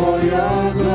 rescued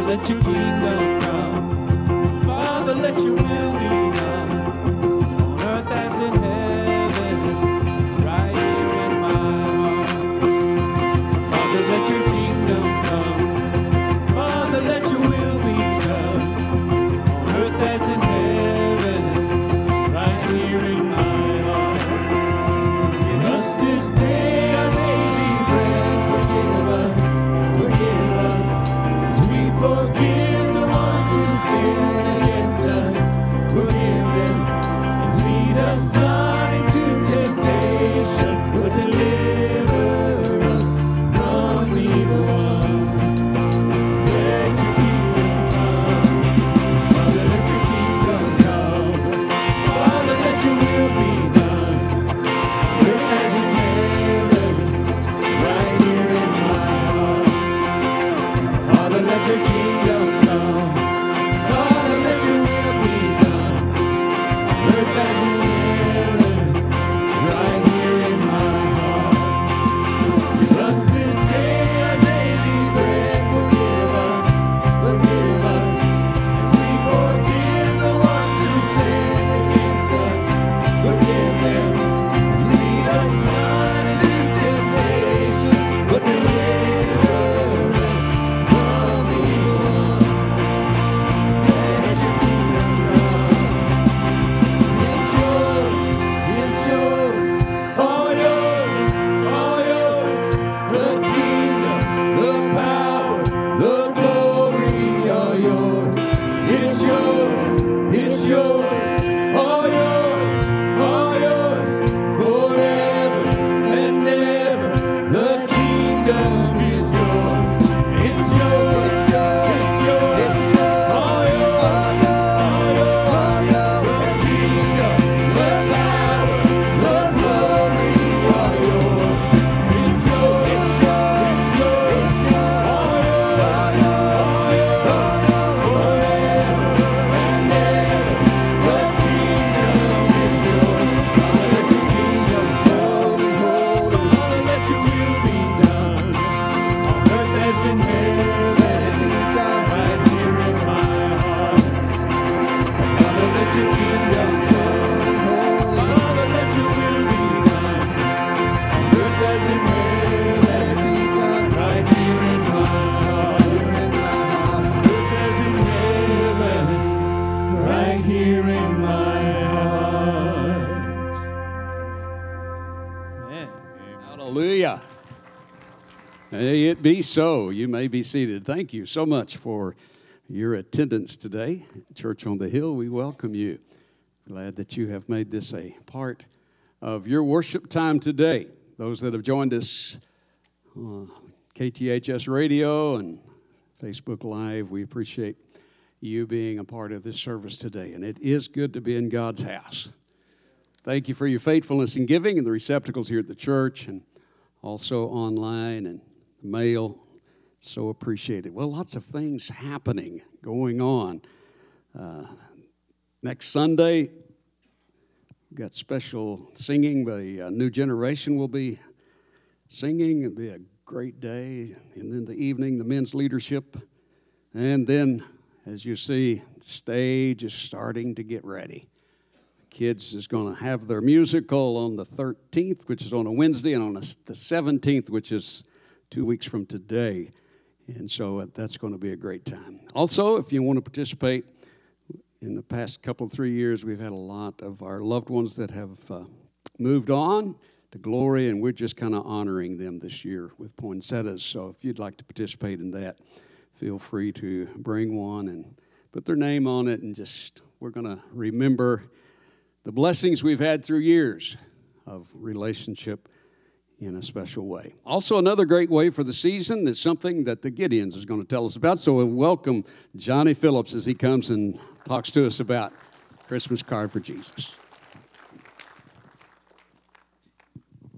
let your kingdom come. Father, let your will be It be so. You may be seated. Thank you so much for your attendance today. Church on the Hill, we welcome you. Glad that you have made this a part of your worship time today. Those that have joined us on KTHS Radio and Facebook Live, we appreciate you being a part of this service today. And it is good to be in God's house. Thank you for your faithfulness in giving and the receptacles here at the church and also online and mail. So appreciated. Well, lots of things happening, going on. Uh, next Sunday, got special singing. The uh, new generation will be singing. It'll be a great day. And then the evening, the men's leadership. And then, as you see, stage is starting to get ready kids is going to have their musical on the 13th, which is on a Wednesday, and on the 17th, which is two weeks from today. And so uh, that's going to be a great time. Also, if you want to participate, in the past couple, three years, we've had a lot of our loved ones that have uh, moved on to glory, and we're just kind of honoring them this year with poinsettias. So if you'd like to participate in that, feel free to bring one and put their name on it, and just we're going to remember the blessings we've had through years of relationship in a special way. Also, another great way for the season is something that the Gideons is going to tell us about. So, we'll welcome Johnny Phillips as he comes and talks to us about Christmas Card for Jesus.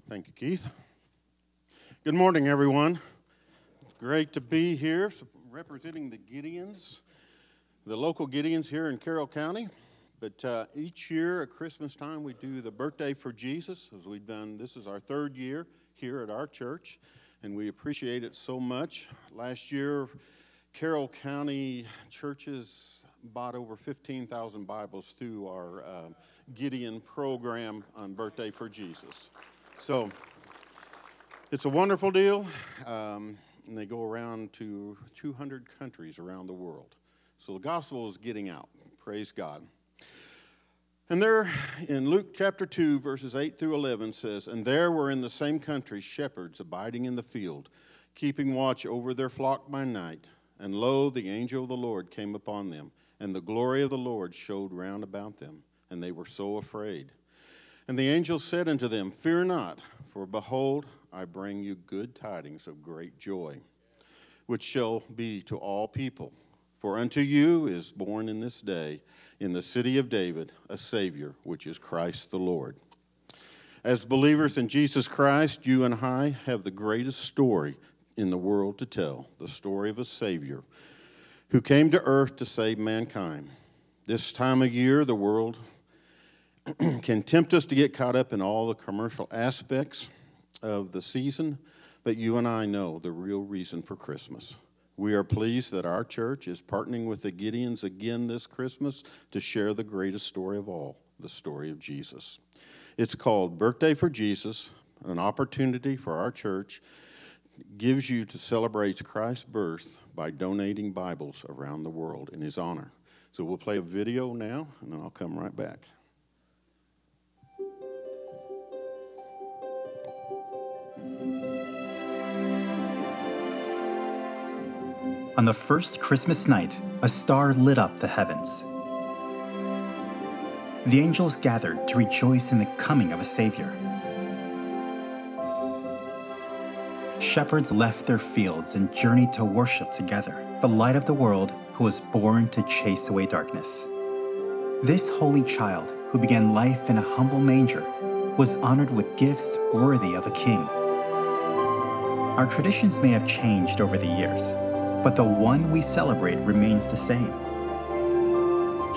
Thank you, Keith. Good morning, everyone. Great to be here representing the Gideons, the local Gideons here in Carroll County. But uh, each year at Christmas time, we do the birthday for Jesus, as we've done. This is our third year here at our church, and we appreciate it so much. Last year, Carroll County churches bought over 15,000 Bibles through our uh, Gideon program on Birthday for Jesus. So it's a wonderful deal, um, and they go around to 200 countries around the world. So the gospel is getting out. Praise God. And there in Luke chapter 2, verses 8 through 11 says, And there were in the same country shepherds abiding in the field, keeping watch over their flock by night. And lo, the angel of the Lord came upon them, and the glory of the Lord showed round about them, and they were so afraid. And the angel said unto them, Fear not, for behold, I bring you good tidings of great joy, which shall be to all people. For unto you is born in this day in the city of David a Savior, which is Christ the Lord. As believers in Jesus Christ, you and I have the greatest story in the world to tell the story of a Savior who came to earth to save mankind. This time of year, the world can tempt us to get caught up in all the commercial aspects of the season, but you and I know the real reason for Christmas. We are pleased that our church is partnering with the Gideons again this Christmas to share the greatest story of all the story of Jesus. It's called Birthday for Jesus, an opportunity for our church gives you to celebrate Christ's birth by donating Bibles around the world in his honor. So we'll play a video now, and then I'll come right back. On the first Christmas night, a star lit up the heavens. The angels gathered to rejoice in the coming of a Savior. Shepherds left their fields and journeyed to worship together the light of the world who was born to chase away darkness. This holy child, who began life in a humble manger, was honored with gifts worthy of a king. Our traditions may have changed over the years, but the one we celebrate remains the same.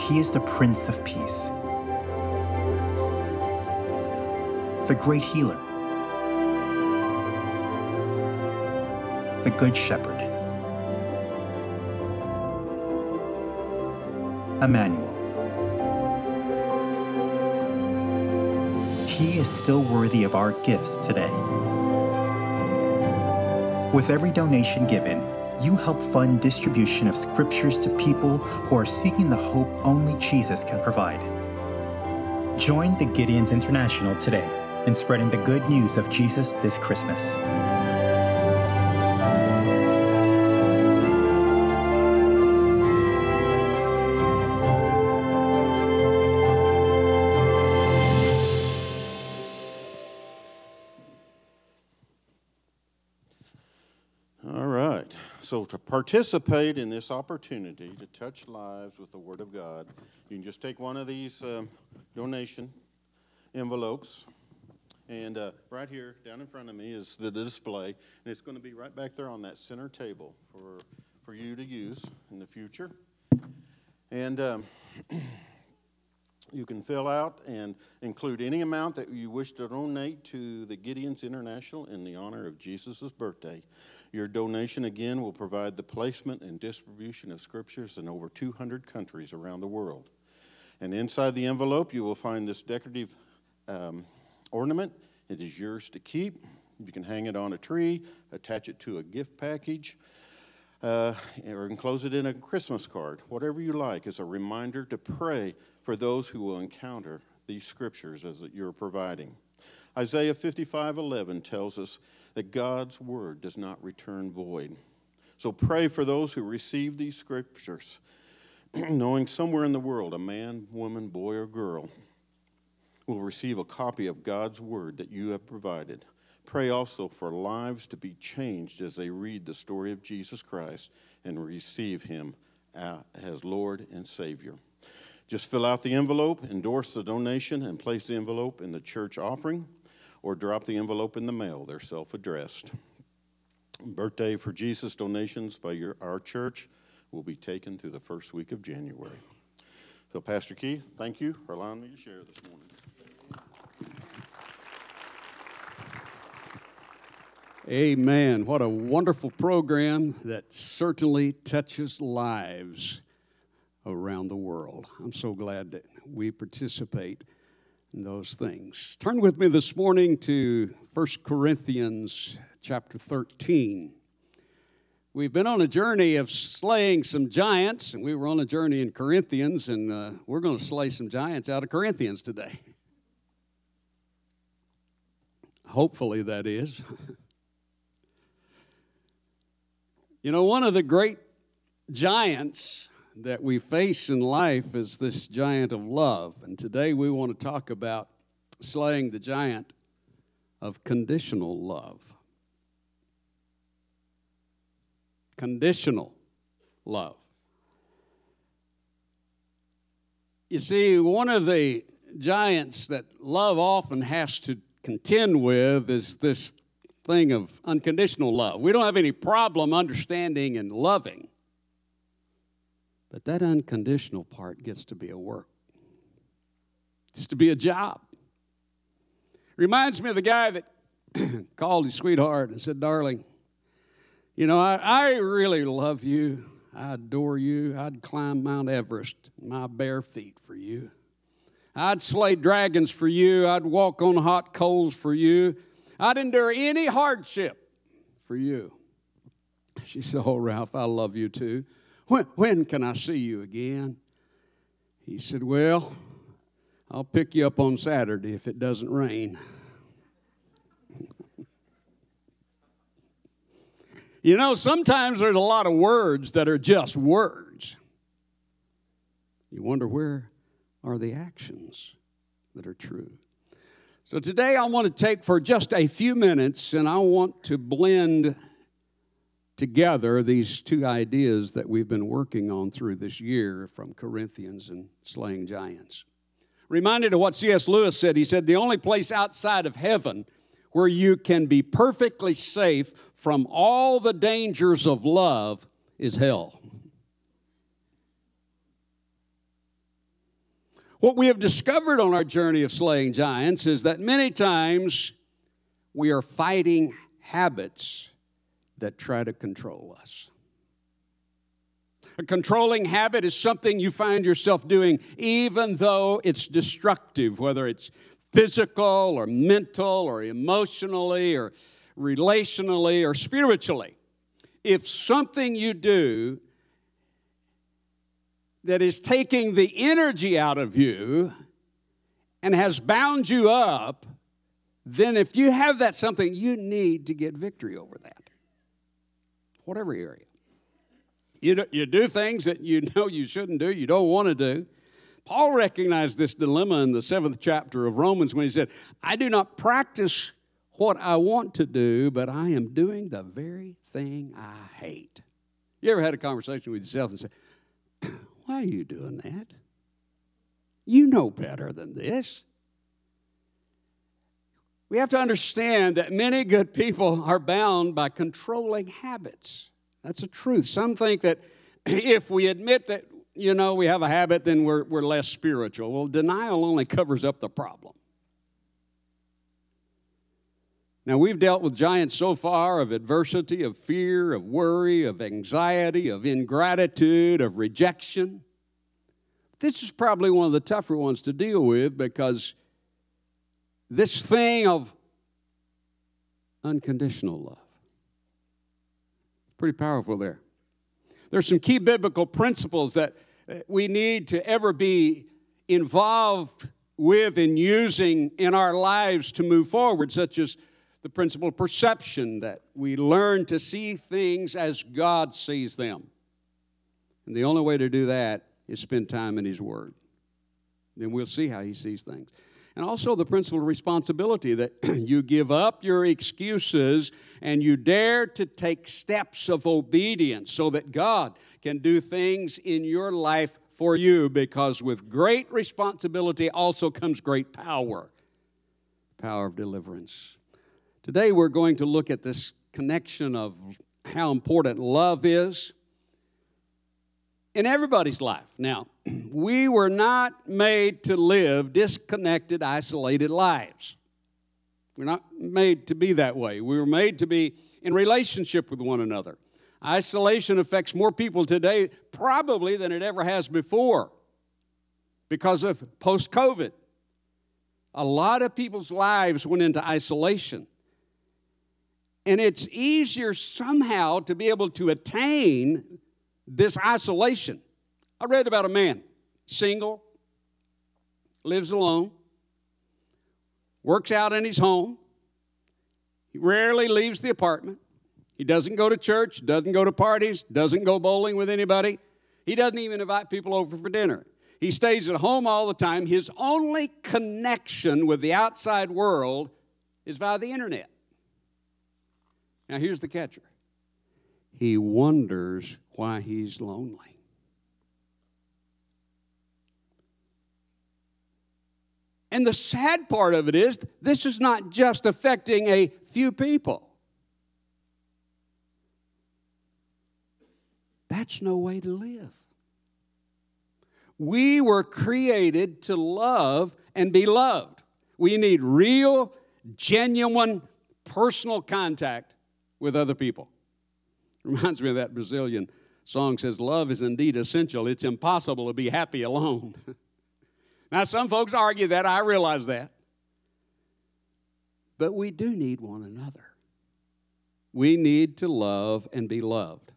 He is the Prince of Peace, the great healer, the Good Shepherd, Emmanuel. He is still worthy of our gifts today. With every donation given, you help fund distribution of scriptures to people who are seeking the hope only Jesus can provide. Join the Gideons International today in spreading the good news of Jesus this Christmas. Participate in this opportunity to touch lives with the Word of God, you can just take one of these um, donation envelopes. And uh, right here, down in front of me, is the display. And it's going to be right back there on that center table for, for you to use in the future. And um, you can fill out and include any amount that you wish to donate to the Gideons International in the honor of Jesus' birthday. Your donation, again, will provide the placement and distribution of scriptures in over 200 countries around the world. And inside the envelope, you will find this decorative um, ornament. It is yours to keep. You can hang it on a tree, attach it to a gift package, uh, or enclose it in a Christmas card, whatever you like, as a reminder to pray for those who will encounter these scriptures as you're providing. Isaiah 55:11 tells us that God's word does not return void. So pray for those who receive these scriptures, knowing somewhere in the world a man, woman, boy, or girl will receive a copy of God's word that you have provided. Pray also for lives to be changed as they read the story of Jesus Christ and receive him as Lord and Savior. Just fill out the envelope, endorse the donation, and place the envelope in the church offering or drop the envelope in the mail. They're self addressed. Birthday for Jesus donations by your, our church will be taken through the first week of January. So, Pastor Keith, thank you for allowing me to share this morning. Amen. What a wonderful program that certainly touches lives around the world. I'm so glad that we participate those things. Turn with me this morning to 1 Corinthians chapter 13. We've been on a journey of slaying some giants, and we were on a journey in Corinthians, and uh, we're going to slay some giants out of Corinthians today. Hopefully, that is. you know, one of the great giants that we face in life is this giant of love. And today we want to talk about slaying the giant of conditional love. Conditional love. You see, one of the giants that love often has to contend with is this thing of unconditional love. We don't have any problem understanding and loving but that unconditional part gets to be a work, it's to be a job. Reminds me of the guy that called his sweetheart and said, Darling, you know, I, I really love you. I adore you. I'd climb Mount Everest my bare feet for you. I'd slay dragons for you. I'd walk on hot coals for you. I'd endure any hardship for you. She said, Oh, Ralph, I love you too. When, when can I see you again? He said, Well, I'll pick you up on Saturday if it doesn't rain. you know, sometimes there's a lot of words that are just words. You wonder where are the actions that are true. So today I want to take for just a few minutes and I want to blend together these two ideas that we've been working on through this year from Corinthians and slaying giants. Reminded of what C.S. Lewis said, he said, The only place outside of heaven where you can be perfectly safe from all the dangers of love is hell. What we have discovered on our journey of slaying giants is that many times we are fighting habits that try to control us. A controlling habit is something you find yourself doing even though it's destructive, whether it's physical or mental or emotionally or relationally or spiritually. If something you do that is taking the energy out of you and has bound you up, then if you have that something, you need to get victory over that whatever area. You do, you do things that you know you shouldn't do, you don't want to do. Paul recognized this dilemma in the seventh chapter of Romans when he said, I do not practice what I want to do, but I am doing the very thing I hate. You ever had a conversation with yourself and said, Why are you doing that? You know better than this. We have to understand that many good people are bound by controlling habits. That's a truth. Some think that if we admit that, you know, we have a habit, then we're, we're less spiritual. Well, denial only covers up the problem. Now, we've dealt with giants so far of adversity, of fear, of worry, of anxiety, of ingratitude, of rejection. This is probably one of the tougher ones to deal with because this thing of unconditional love. Pretty powerful there. There's some key biblical principles that uh, we need to ever be involved with and using in our lives to move forward, such as the principle of perception, that we learn to see things as God sees them. And the only way to do that is spend time in His Word. Then we'll see how He sees things. And also the principle of responsibility that you give up your excuses and you dare to take steps of obedience so that God can do things in your life for you because with great responsibility also comes great power power of deliverance. Today we're going to look at this connection of how important love is in everybody's life. Now, we were not made to live disconnected, isolated lives. We're not made to be that way. We were made to be in relationship with one another. Isolation affects more people today, probably, than it ever has before because of post COVID. A lot of people's lives went into isolation. And it's easier somehow to be able to attain this isolation. I read about a man, single, lives alone, works out in his home. He rarely leaves the apartment. He doesn't go to church, doesn't go to parties, doesn't go bowling with anybody. He doesn't even invite people over for dinner. He stays at home all the time. His only connection with the outside world is via the internet. Now, here's the catcher he wonders why he's lonely. And the sad part of it is, this is not just affecting a few people. That's no way to live. We were created to love and be loved. We need real, genuine, personal contact with other people. Reminds me of that Brazilian song says, Love is indeed essential. It's impossible to be happy alone. now, some folks argue that. I realize that. But we do need one another. We need to love and be loved.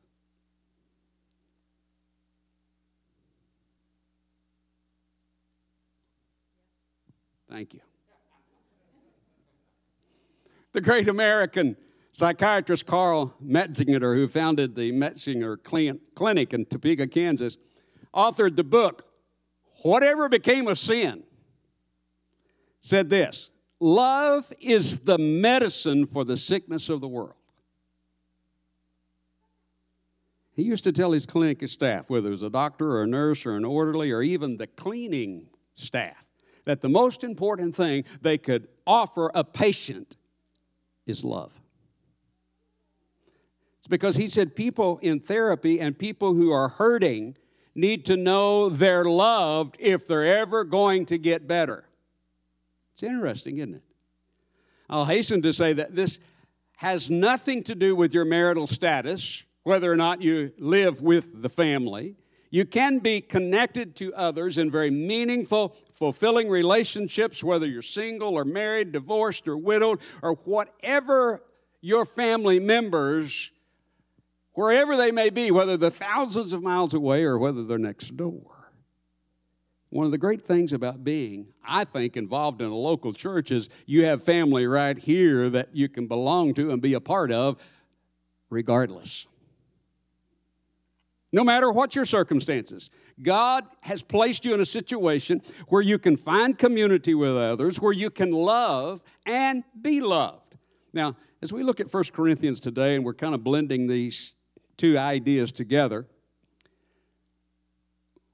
Thank you. The great American psychiatrist Karl Menninger, who founded the Metzinger Clinic in Topeka, Kansas, authored the book, Whatever Became of Sin, said this Love is the medicine for the sickness of the world. He used to tell his clinic staff, whether it was a doctor or a nurse or an orderly or even the cleaning staff, that the most important thing they could offer a patient is love. It's because he said people in therapy and people who are hurting need to know they're loved if they're ever going to get better. It's interesting, isn't it? I'll hasten to say that this has nothing to do with your marital status, whether or not you live with the family. You can be connected to others in very meaningful, fulfilling relationships, whether you're single or married, divorced or widowed, or whatever your family members, wherever they may be, whether they're thousands of miles away or whether they're next door. One of the great things about being, I think, involved in a local church is you have family right here that you can belong to and be a part of regardless no matter what your circumstances. God has placed you in a situation where you can find community with others, where you can love and be loved. Now, as we look at 1 Corinthians today, and we're kind of blending these two ideas together,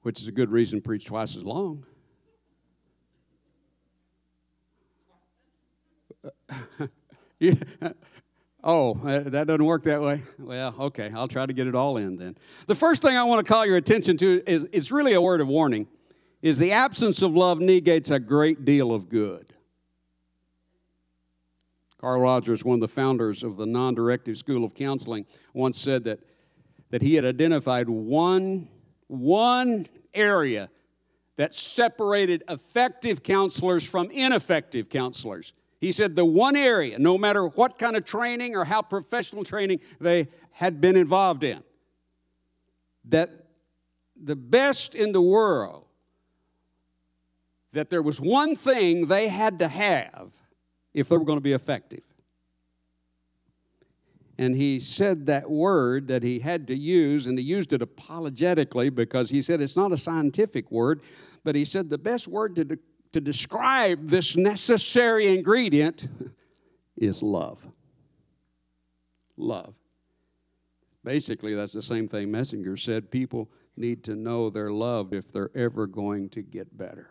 which is a good reason to preach twice as long. Oh, that doesn't work that way? Well, okay, I'll try to get it all in then. The first thing I want to call your attention to is it's really a word of warning is the absence of love negates a great deal of good. Carl Rogers, one of the founders of the non directive school of counseling, once said that, that he had identified one, one area that separated effective counselors from ineffective counselors. He said the one area, no matter what kind of training or how professional training they had been involved in, that the best in the world, that there was one thing they had to have if they were going to be effective. And he said that word that he had to use, and he used it apologetically because he said it's not a scientific word, but he said the best word to to describe this necessary ingredient is love. Love. Basically, that's the same thing Menninger said. People need to know they're loved if they're ever going to get better.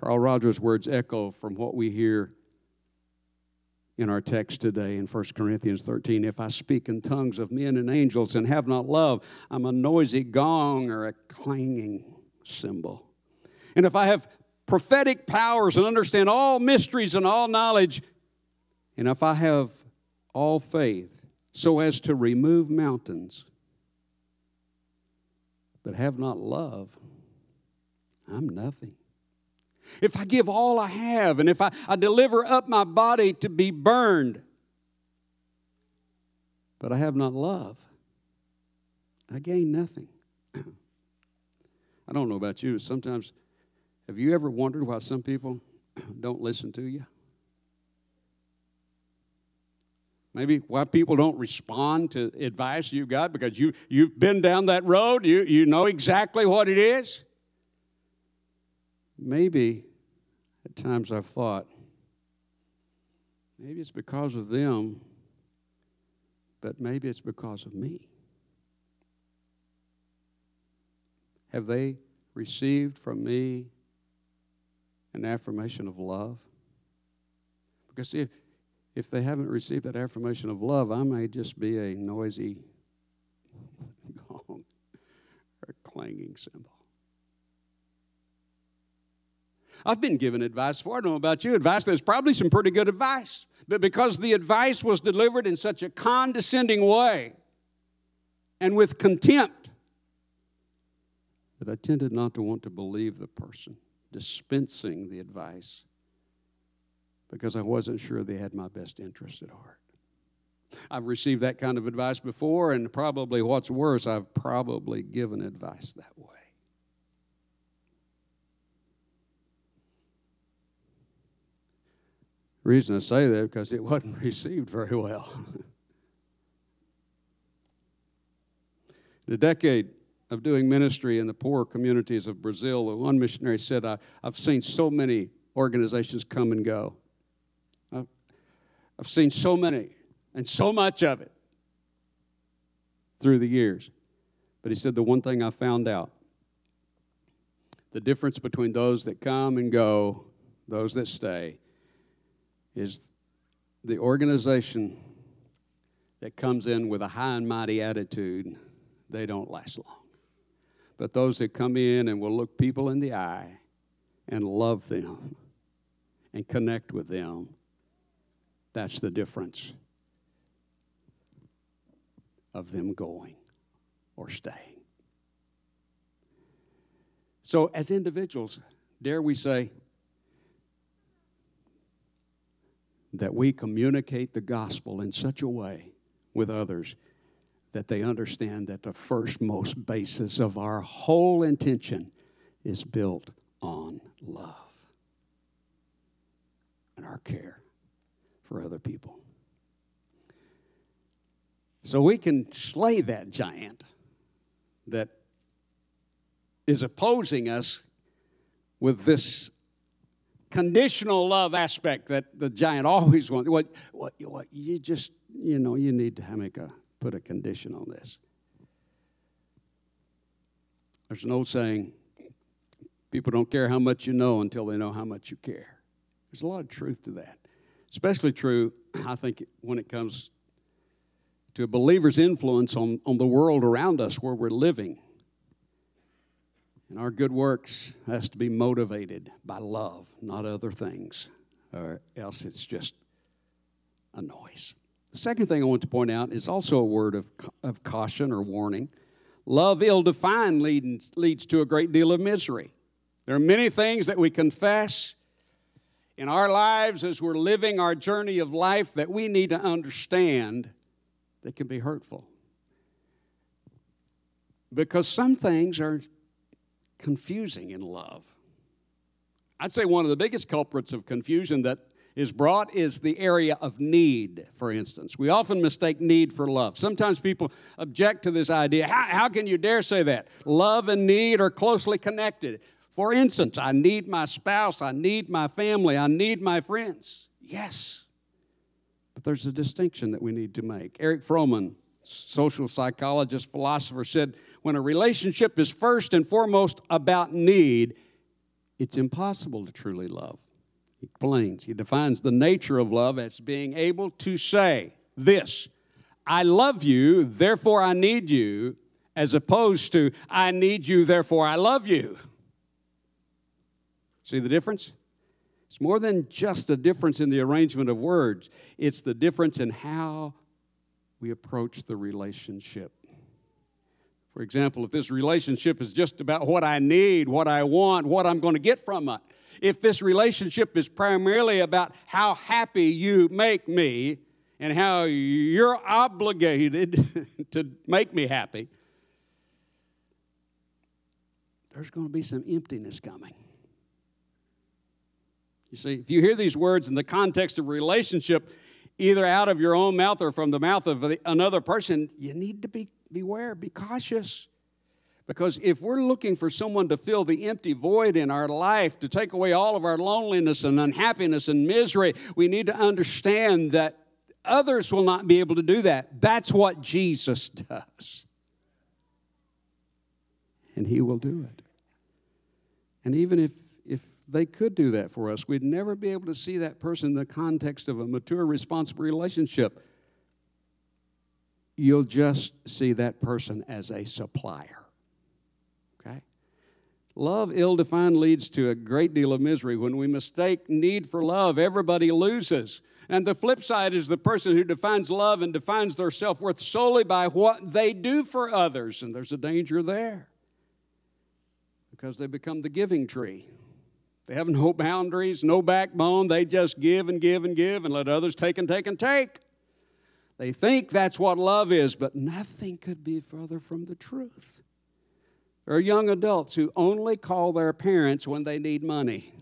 Carl Rogers' words echo from what we hear in our text today in 1 Corinthians 13. If I speak in tongues of men and angels and have not love, I'm a noisy gong or a clanging cymbal. And if I have prophetic powers and understand all mysteries and all knowledge, and if I have all faith so as to remove mountains, but have not love, I'm nothing. If I give all I have, and if I, I deliver up my body to be burned, but I have not love, I gain nothing. I don't know about you. Sometimes, have you ever wondered why some people don't listen to you? Maybe why people don't respond to advice you've got because you, you've been down that road, you, you know exactly what it is. Maybe at times I've thought, maybe it's because of them, but maybe it's because of me. Have they received from me an affirmation of love? Because if, if they haven't received that affirmation of love, I may just be a noisy gong or a clanging cymbal. I've been given advice for, I don't know about you, advice that's probably some pretty good advice. But because the advice was delivered in such a condescending way and with contempt, that I tended not to want to believe the person dispensing the advice because I wasn't sure they had my best interest at heart. I've received that kind of advice before, and probably what's worse, I've probably given advice that way. Reason I say that because it wasn't received very well. in the decade of doing ministry in the poor communities of Brazil, one missionary said, I, have seen so many organizations come and go. I've, I've seen so many and so much of it through the years. But he said, the one thing I found out the difference between those that come and go, those that stay, is the organization that comes in with a high and mighty attitude, they don't last long. But those that come in and will look people in the eye and love them and connect with them, that's the difference of them going or staying. So, as individuals, dare we say, that we communicate the gospel in such a way with others that they understand that the first most basis of our whole intention is built on love and our care for other people. So we can slay that giant that is opposing us with this conditional love aspect that the giant always wants. What, what, what, you just, you know, you need to make a, put a condition on this. There's an old saying people don't care how much you know until they know how much you care. There's a lot of truth to that. Especially true, I think, when it comes to a believer's influence on, on the world around us where we're living. And our good works has to be motivated by love, not other things, or else it's just a noise. The second thing I want to point out is also a word of, of caution or warning. Love ill defined leads, leads to a great deal of misery. There are many things that we confess in our lives as we're living our journey of life that we need to understand that can be hurtful. Because some things are confusing in love. I'd say one of the biggest culprits of confusion that is brought is the area of need, for instance. We often mistake need for love. Sometimes people object to this idea. How, how, can you dare say that? Love and need are closely connected. For instance, I need my spouse, I need my family, I need my friends. Yes. But there's a distinction that we need to make. Eric Fromm, social psychologist, philosopher, said when a relationship is first and foremost about need, it's impossible to truly love. He explains, he defines the nature of love as being able to say this I love you, therefore I need you, as opposed to I need you, therefore I love you. See the difference? It's more than just a difference in the arrangement of words, it's the difference in how we approach the relationship. For example, if this relationship is just about what I need, what I want, what I'm going to get from it, if this relationship is primarily about how happy you make me and how you're obligated to make me happy, there's going to be some emptiness coming. You see, if you hear these words in the context of relationship, either out of your own mouth or from the mouth of another person, you need to be beware, be cautious. Because if we're looking for someone to fill the empty void in our life, to take away all of our loneliness and unhappiness and misery, we need to understand that others will not be able to do that. That's what Jesus does. And He will do it. And even if they could do that for us. We'd never be able to see that person in the context of a mature, responsible relationship. You'll just see that person as a supplier. Okay? Love ill defined leads to a great deal of misery. When we mistake need for love, everybody loses. And the flip side is the person who defines love and defines their self worth solely by what they do for others. And there's a danger there because they become the giving tree. They have no boundaries, no backbone. They just give and give and give and let others take and take and take. They think that's what love is, but nothing could be further from the truth. There are young adults who only call their parents when they need money.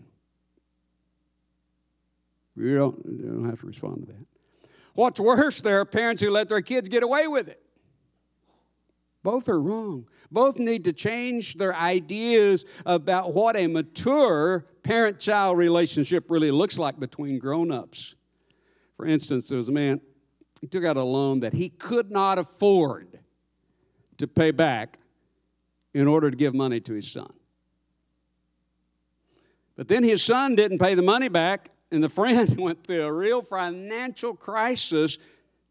You don't, you don't have to respond to that. What's worse, there are parents who let their kids get away with it. Both are wrong. Both need to change their ideas about what a mature parent child relationship really looks like between grown ups. For instance, there was a man, he took out a loan that he could not afford to pay back in order to give money to his son. But then his son didn't pay the money back, and the friend went through a real financial crisis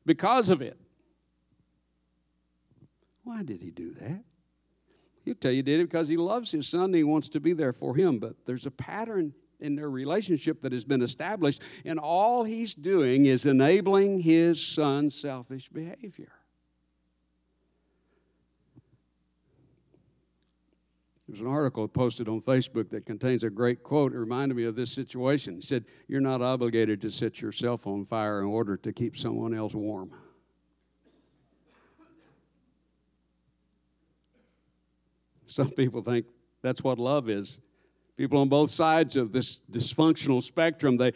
because of it. Why did he do that? He'll tell you he did it because he loves his son and he wants to be there for him. But there's a pattern in their relationship that has been established, and all he's doing is enabling his son's selfish behavior. There's an article posted on Facebook that contains a great quote. It reminded me of this situation. He said, You're not obligated to set yourself on fire in order to keep someone else warm. Some people think that's what love is. People on both sides of this dysfunctional spectrum, they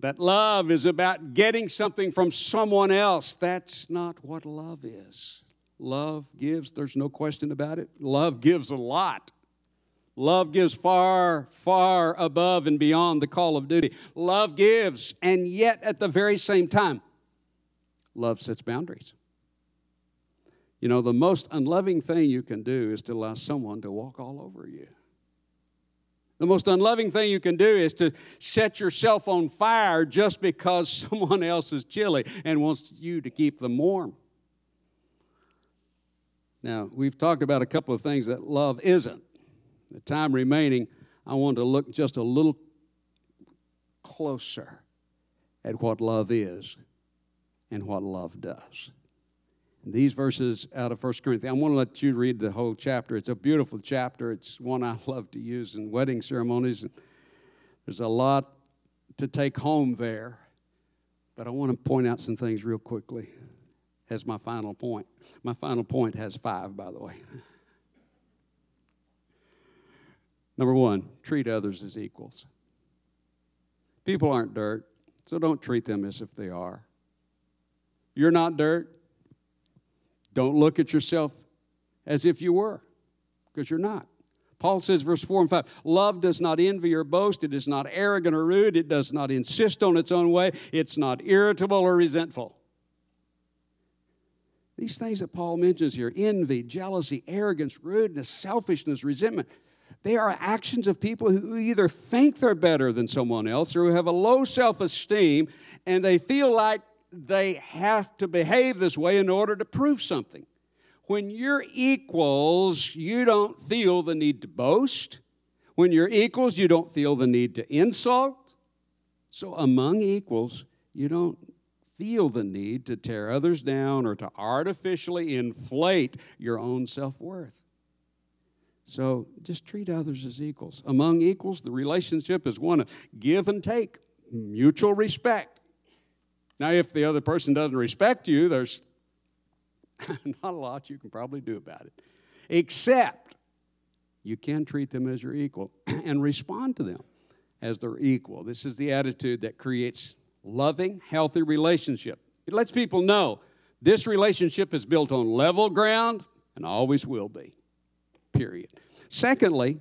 that love is about getting something from someone else. That's not what love is. Love gives, there's no question about it. Love gives a lot. Love gives far, far above and beyond the call of duty. Love gives, and yet at the very same time, love sets boundaries. You know, the most unloving thing you can do is to allow someone to walk all over you. The most unloving thing you can do is to set yourself on fire just because someone else is chilly and wants you to keep them warm. Now, we've talked about a couple of things that love isn't. The time remaining, I want to look just a little closer at what love is and what love does. These verses out of 1 Corinthians, I want to let you read the whole chapter. It's a beautiful chapter. It's one I love to use in wedding ceremonies. There's a lot to take home there, but I want to point out some things real quickly as my final point. My final point has five, by the way. Number one, treat others as equals. People aren't dirt, so don't treat them as if they are. You're not dirt, don't look at yourself as if you were, because you're not. Paul says, verse 4 and 5 Love does not envy or boast. It is not arrogant or rude. It does not insist on its own way. It's not irritable or resentful. These things that Paul mentions here envy, jealousy, arrogance, rudeness, selfishness, resentment they are actions of people who either think they're better than someone else or who have a low self esteem and they feel like they have to behave this way in order to prove something. When you're equals, you don't feel the need to boast. When you're equals, you don't feel the need to insult. So, among equals, you don't feel the need to tear others down or to artificially inflate your own self worth. So, just treat others as equals. Among equals, the relationship is one of give and take, mutual respect. Now, if the other person doesn't respect you, there's not a lot you can probably do about it. Except you can treat them as your equal and respond to them as their equal. This is the attitude that creates loving, healthy relationship. It lets people know this relationship is built on level ground and always will be. Period. Secondly,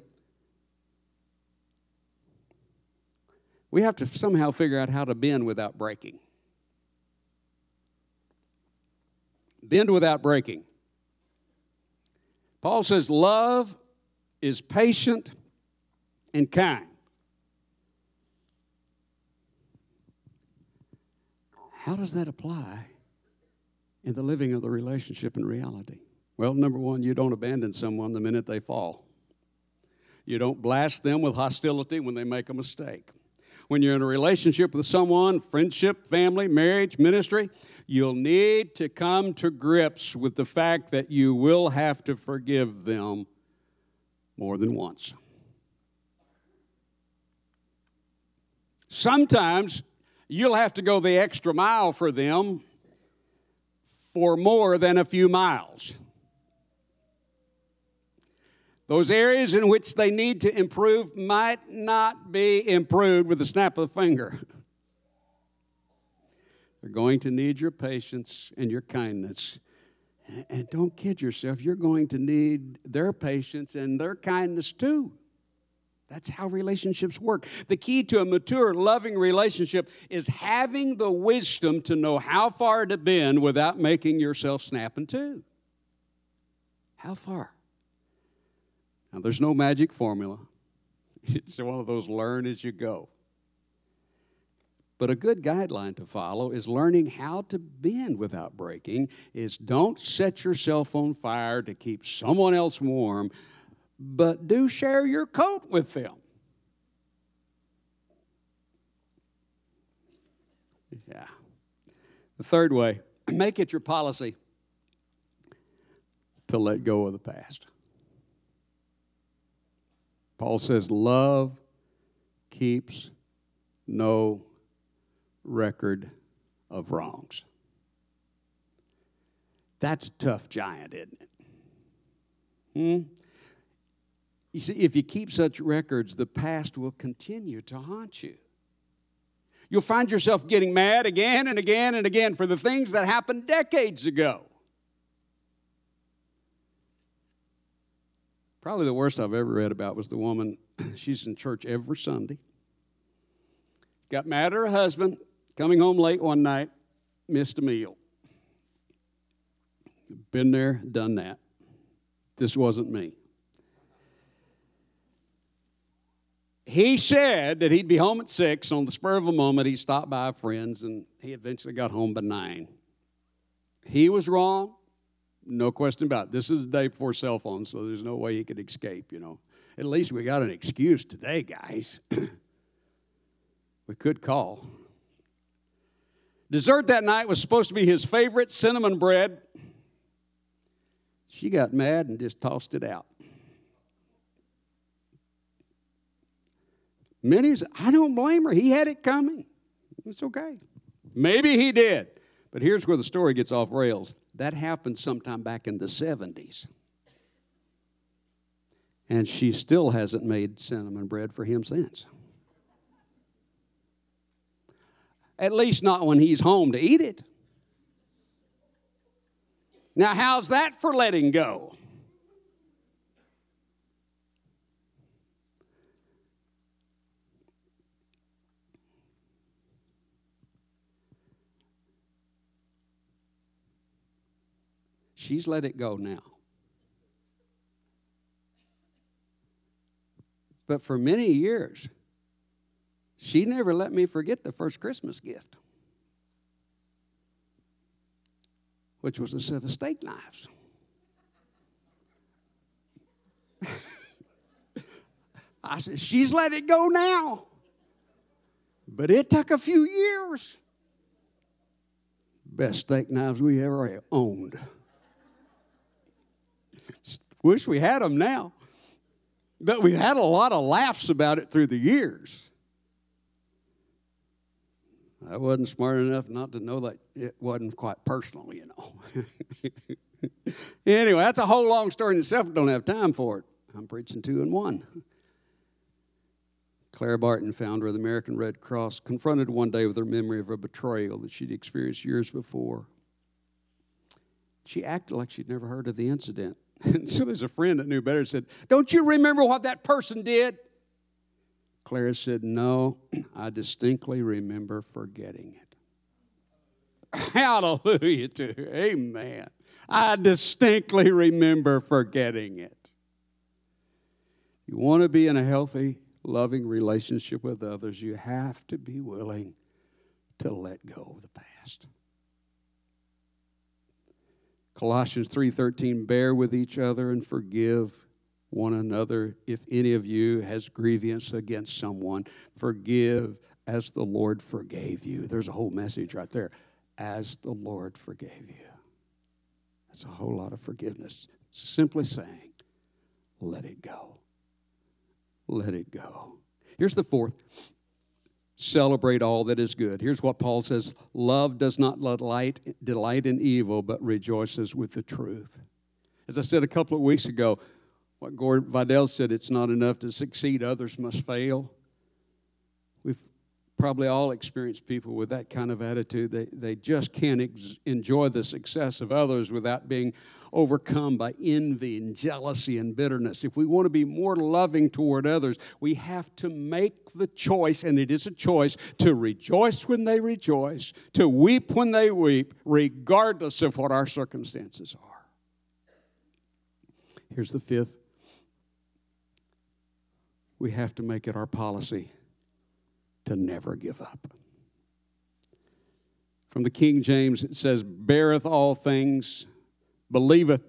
we have to somehow figure out how to bend without breaking. Bend without breaking. Paul says, Love is patient and kind. How does that apply in the living of the relationship in reality? Well, number one, you don't abandon someone the minute they fall. You don't blast them with hostility when they make a mistake. When you're in a relationship with someone, friendship, family, marriage, ministry, you'll need to come to grips with the fact that you will have to forgive them more than once. Sometimes you'll have to go the extra mile for them for more than a few miles. Those areas in which they need to improve might not be improved with the snap of the finger. They're going to need your patience and your kindness. And don't kid yourself, you're going to need their patience and their kindness too. That's how relationships work. The key to a mature, loving relationship is having the wisdom to know how far to bend without making yourself snap in two. How far? Now, there's no magic formula, it's one of those learn as you go. But a good guideline to follow is learning how to bend without breaking is don't set yourself on fire to keep someone else warm, but do share your coat with them. Yeah. The third way, make it your policy to let go of the past. Paul says, Love keeps no record of wrongs. That's a tough giant, isn't it? Hmm? You see, if you keep such records, the past will continue to haunt you. You'll find yourself getting mad again and again and again for the things that happened decades ago. Probably the worst I've ever read about was the woman, she's in church every Sunday, got mad at her husband, Coming home late one night, missed a meal. Been there, done that. This wasn't me. He said that he'd be home at six. On the spur of a moment, he stopped by friends and he eventually got home by nine. He was wrong, no question about it. This is the day before cell phones, so there's no way he could escape, you know. At least we got an excuse today, guys. we could call. Dessert that night was supposed to be his favorite cinnamon bread. She got mad and just tossed it out. Many I don't blame her. He had it coming. It's okay. Maybe he did. But here's where the story gets off rails. That happened sometime back in the 70s. And she still hasn't made cinnamon bread for him since. At least not when he's home to eat it. Now, how's that for letting go? She's let it go now. But for many years, she never let me forget the first Christmas gift, which was a set of steak knives. I said, She's let it go now. But it took a few years. Best steak knives we ever owned. Wish we had them now. But we've had a lot of laughs about it through the years. I wasn't smart enough not to know that it wasn't quite personal, you know. anyway, that's a whole long story in itself. I Don't have time for it. I'm preaching two and one. Clara Barton, founder of the American Red Cross, confronted one day with her memory of a betrayal that she'd experienced years before. She acted like she'd never heard of the incident. And so there's a friend that knew better said, Don't you remember what that person did? Clara said, No, I distinctly remember forgetting it. Hallelujah to her. Amen. I distinctly remember forgetting it. You want to be in a healthy loving relationship with others, you have to be willing to let go of the past. Colossians 3:13 bear with each other and forgive one another. If any of you has grievance against someone forgive as the Lord forgave you. There's a whole message right there. As the Lord forgave you. That's a whole lot of forgiveness. Simply saying let it go. Let it go. Here's the fourth. Celebrate all that is good. Here's what Paul says. Love does not delight, delight in evil, but rejoices with the truth. As I said a couple of weeks ago, what Gore Vidal said, it's not enough to succeed, others must fail. We've probably all experienced people with that kind of attitude. They, they just can't ex- enjoy the success of others without being overcome by envy and jealousy and bitterness. If we want to be more loving toward others, we have to make the choice, and it is a choice, to rejoice when they rejoice, to weep when they weep, regardless of what our circumstances are. Here's the fifth we have to make it our policy to never give up. From the King James, it says, beareth all things, believeth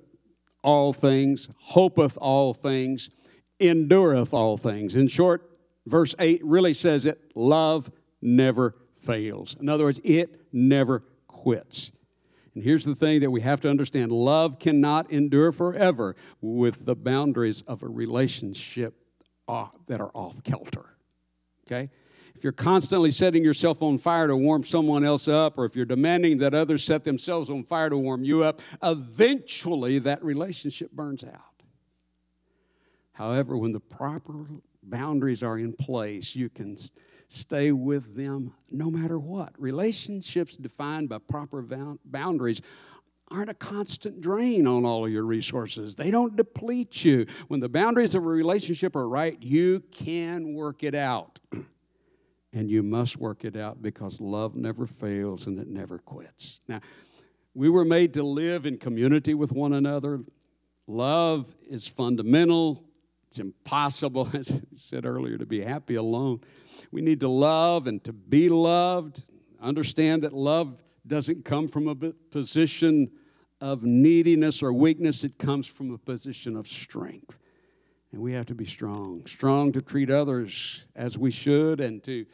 all things, hopeth all things, endureth all things. In short, verse 8 really says it love never fails. In other words, it never quits. And here's the thing that we have to understand love cannot endure forever with the boundaries of a relationship that are off kilter. Okay? if you're constantly setting yourself on fire to warm someone else up, or if you're demanding that others set themselves on fire to warm you up, eventually that relationship burns out. However, when the proper boundaries are in place, you can stay with them no matter what. Relationships defined by proper boundaries aren't a constant drain on all of your resources. They don't deplete you. When the boundaries of a relationship are right, you can work it out. and you must work it out because love never fails and it never quits. Now, we were made to live in community with one another. Love is fundamental. It's impossible, as I said earlier, to be happy alone. We need to love and to be loved. Understand that love doesn't come from a position of neediness or weakness, it comes from a position of strength. And we have to be strong, strong to treat others as we should and to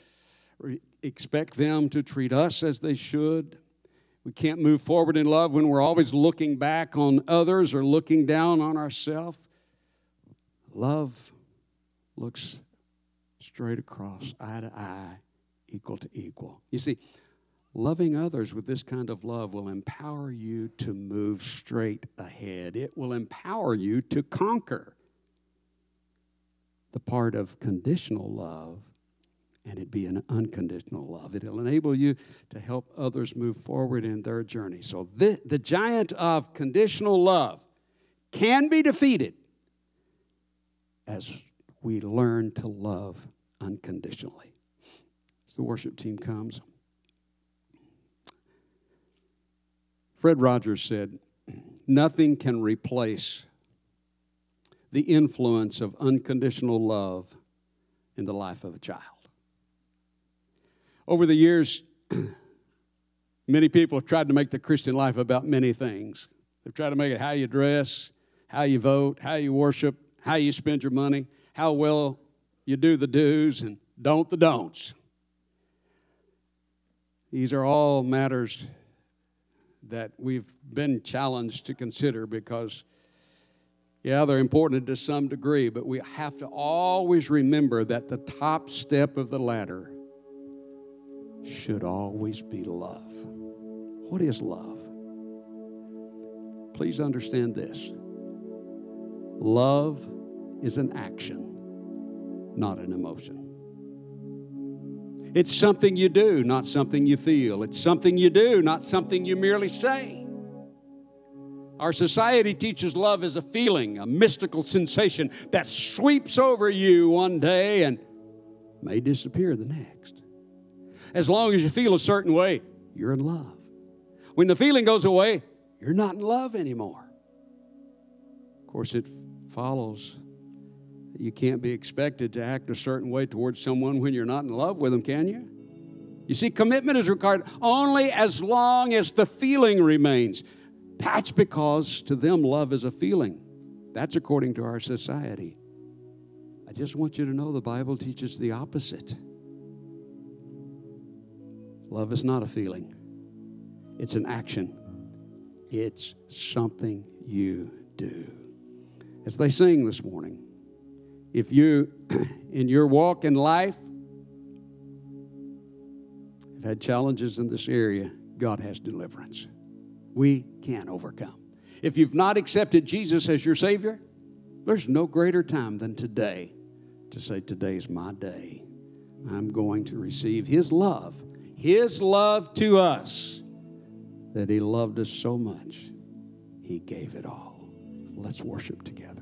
re- expect them to treat us as they should. We can't move forward in love when we're always looking back on others or looking down on ourselves. Love looks straight across, eye to eye, equal to equal. You see, loving others with this kind of love will empower you to move straight ahead. It will empower you to conquer the part of conditional love and it be an unconditional love. It'll enable you to help others move forward in their journey. So, the, the giant of conditional love can be defeated as we learn to love unconditionally. As the worship team comes, Fred Rogers said, Nothing can replace the influence of unconditional love in the life of a child. Over the years, many people have tried to make the Christian life about many things. They've tried to make it how you dress, how you vote, how you worship, how you spend your money, how well you do the do's and don't the don'ts. These are all matters that we've been challenged to consider because, yeah, they're important to some degree, but we have to always remember that the top step of the ladder should always be love. What is love? Please understand this love is an action, not an emotion. It's something you do, not something you feel. It's something you do, not something you merely say. Our society teaches love as a feeling, a mystical sensation that sweeps over you one day and may disappear the next. As long as you feel a certain way, you're in love. When the feeling goes away, you're not in love anymore. Of course, it follows you can't be expected to act a certain way towards someone when you're not in love with them, can you? You see, commitment is required only as long as the feeling remains. That's because to them, love is a feeling. That's according to our society. I just want you to know the Bible teaches the opposite. Love is not a feeling, it's an action, it's something you do. As they sing this morning, if you, in your walk in life, have had challenges in this area, God has deliverance. We can overcome. If you've not accepted Jesus as your Savior, there's no greater time than today to say, Today's my day. I'm going to receive His love, His love to us, that He loved us so much, He gave it all. Let's worship together.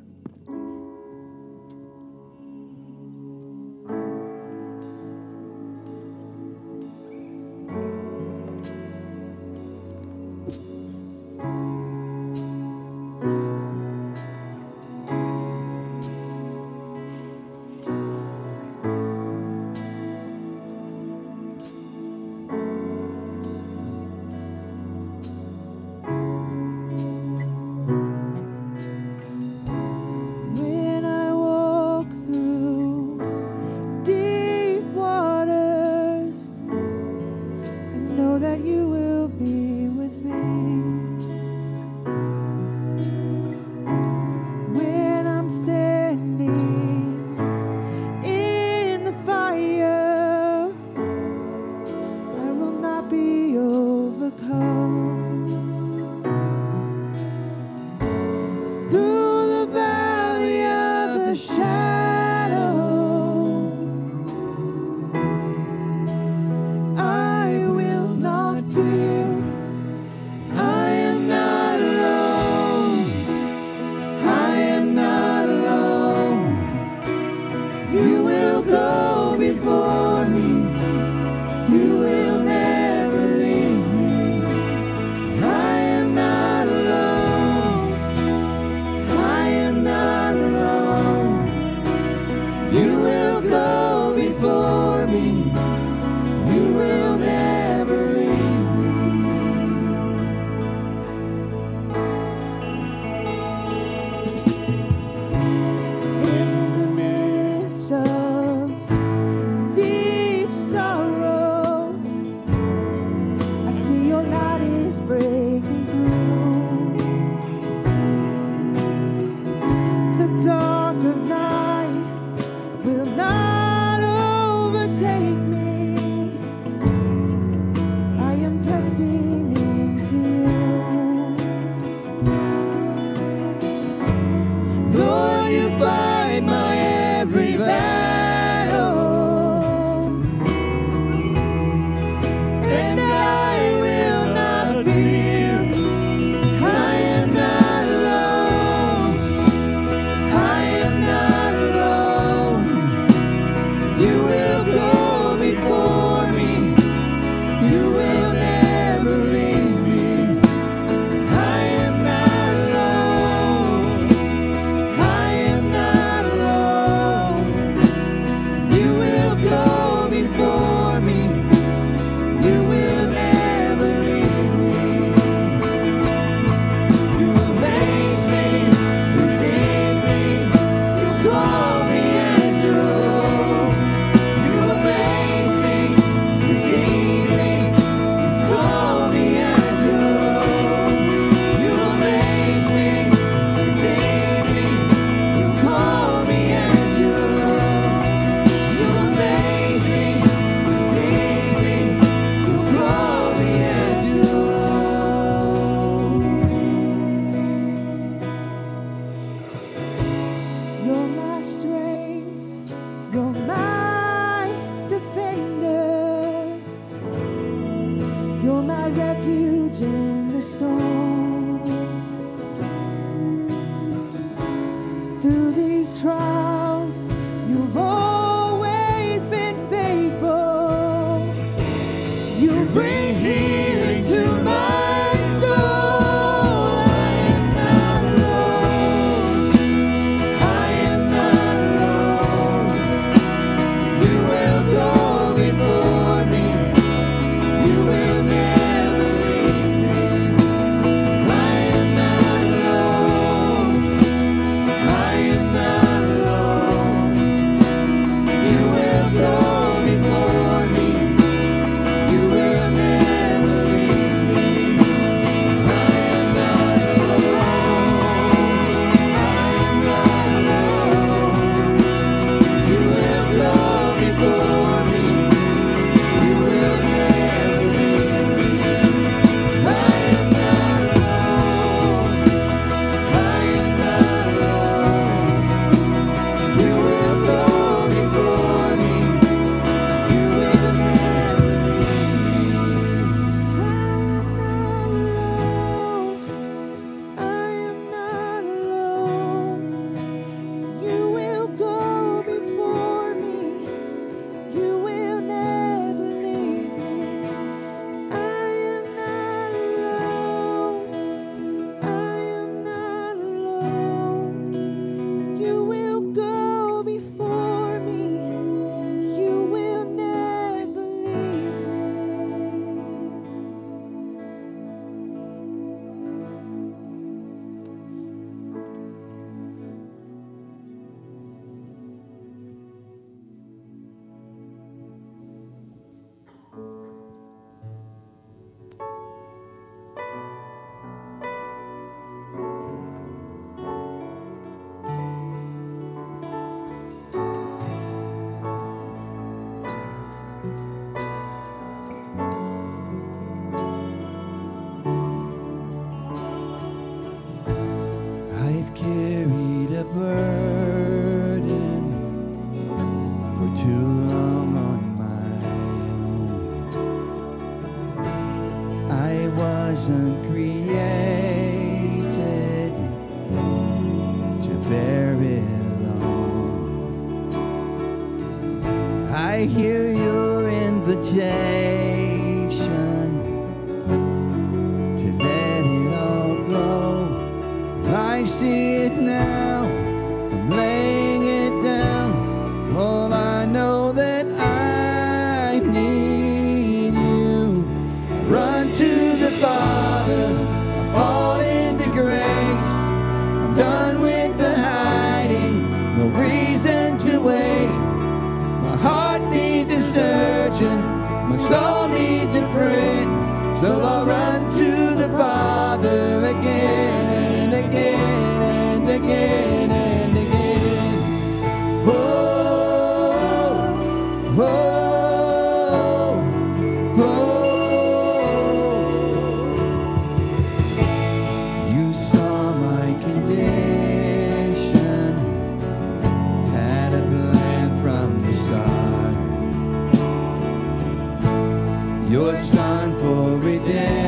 Your son for redemption,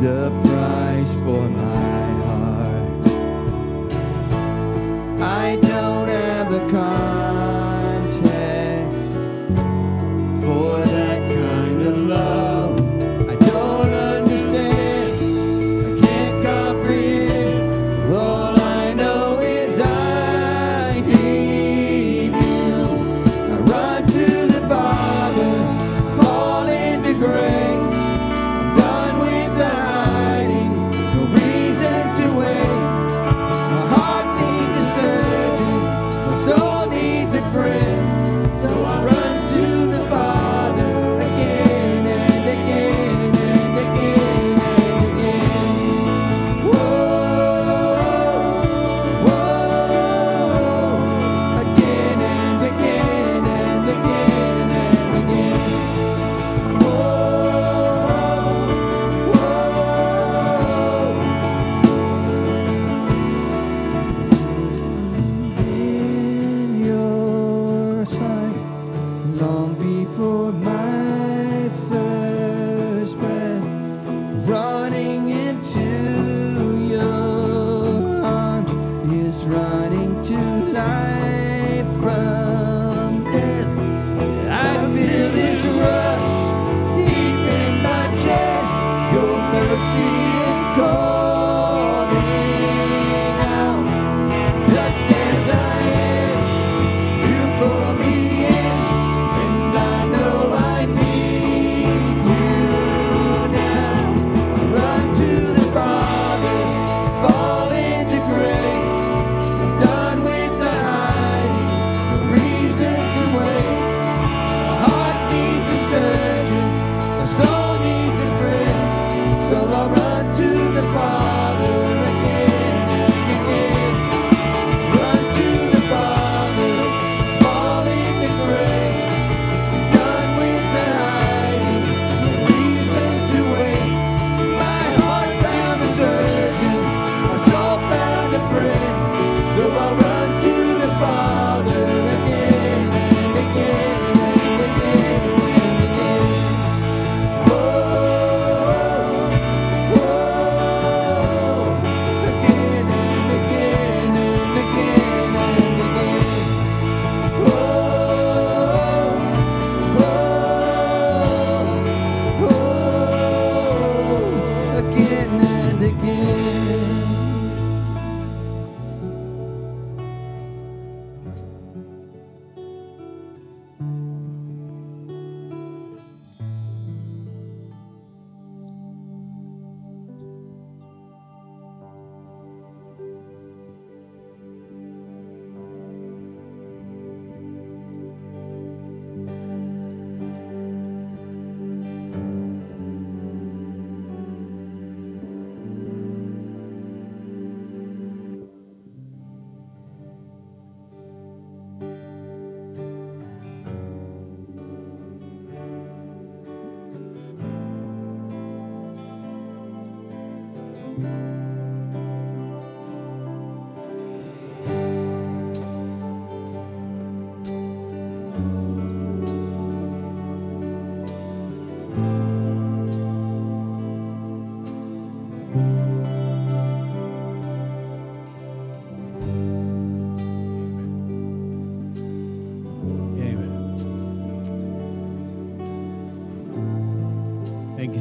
the price Amen.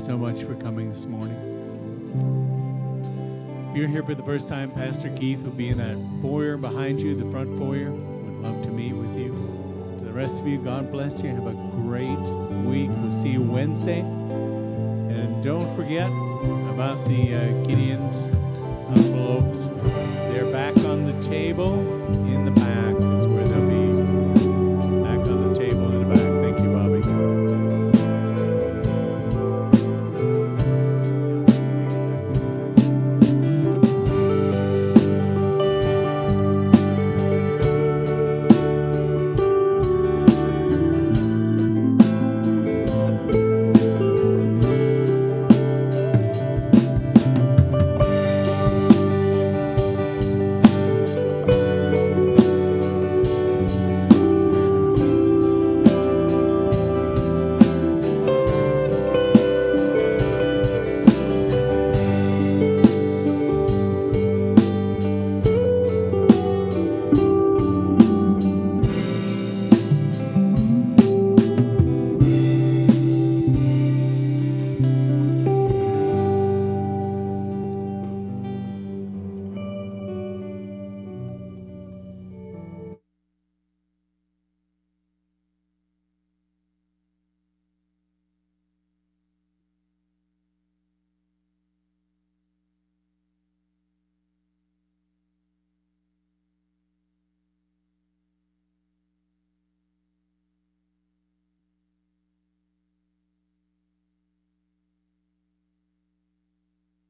So much for coming this morning. If you're here for the first time, Pastor Keith will be in that foyer behind you, the front foyer. Would love to meet with you. To the rest of you, God bless you. Have a great week. We'll see you Wednesday. And don't forget about the uh, Gideon's envelopes. They're back on the table in the.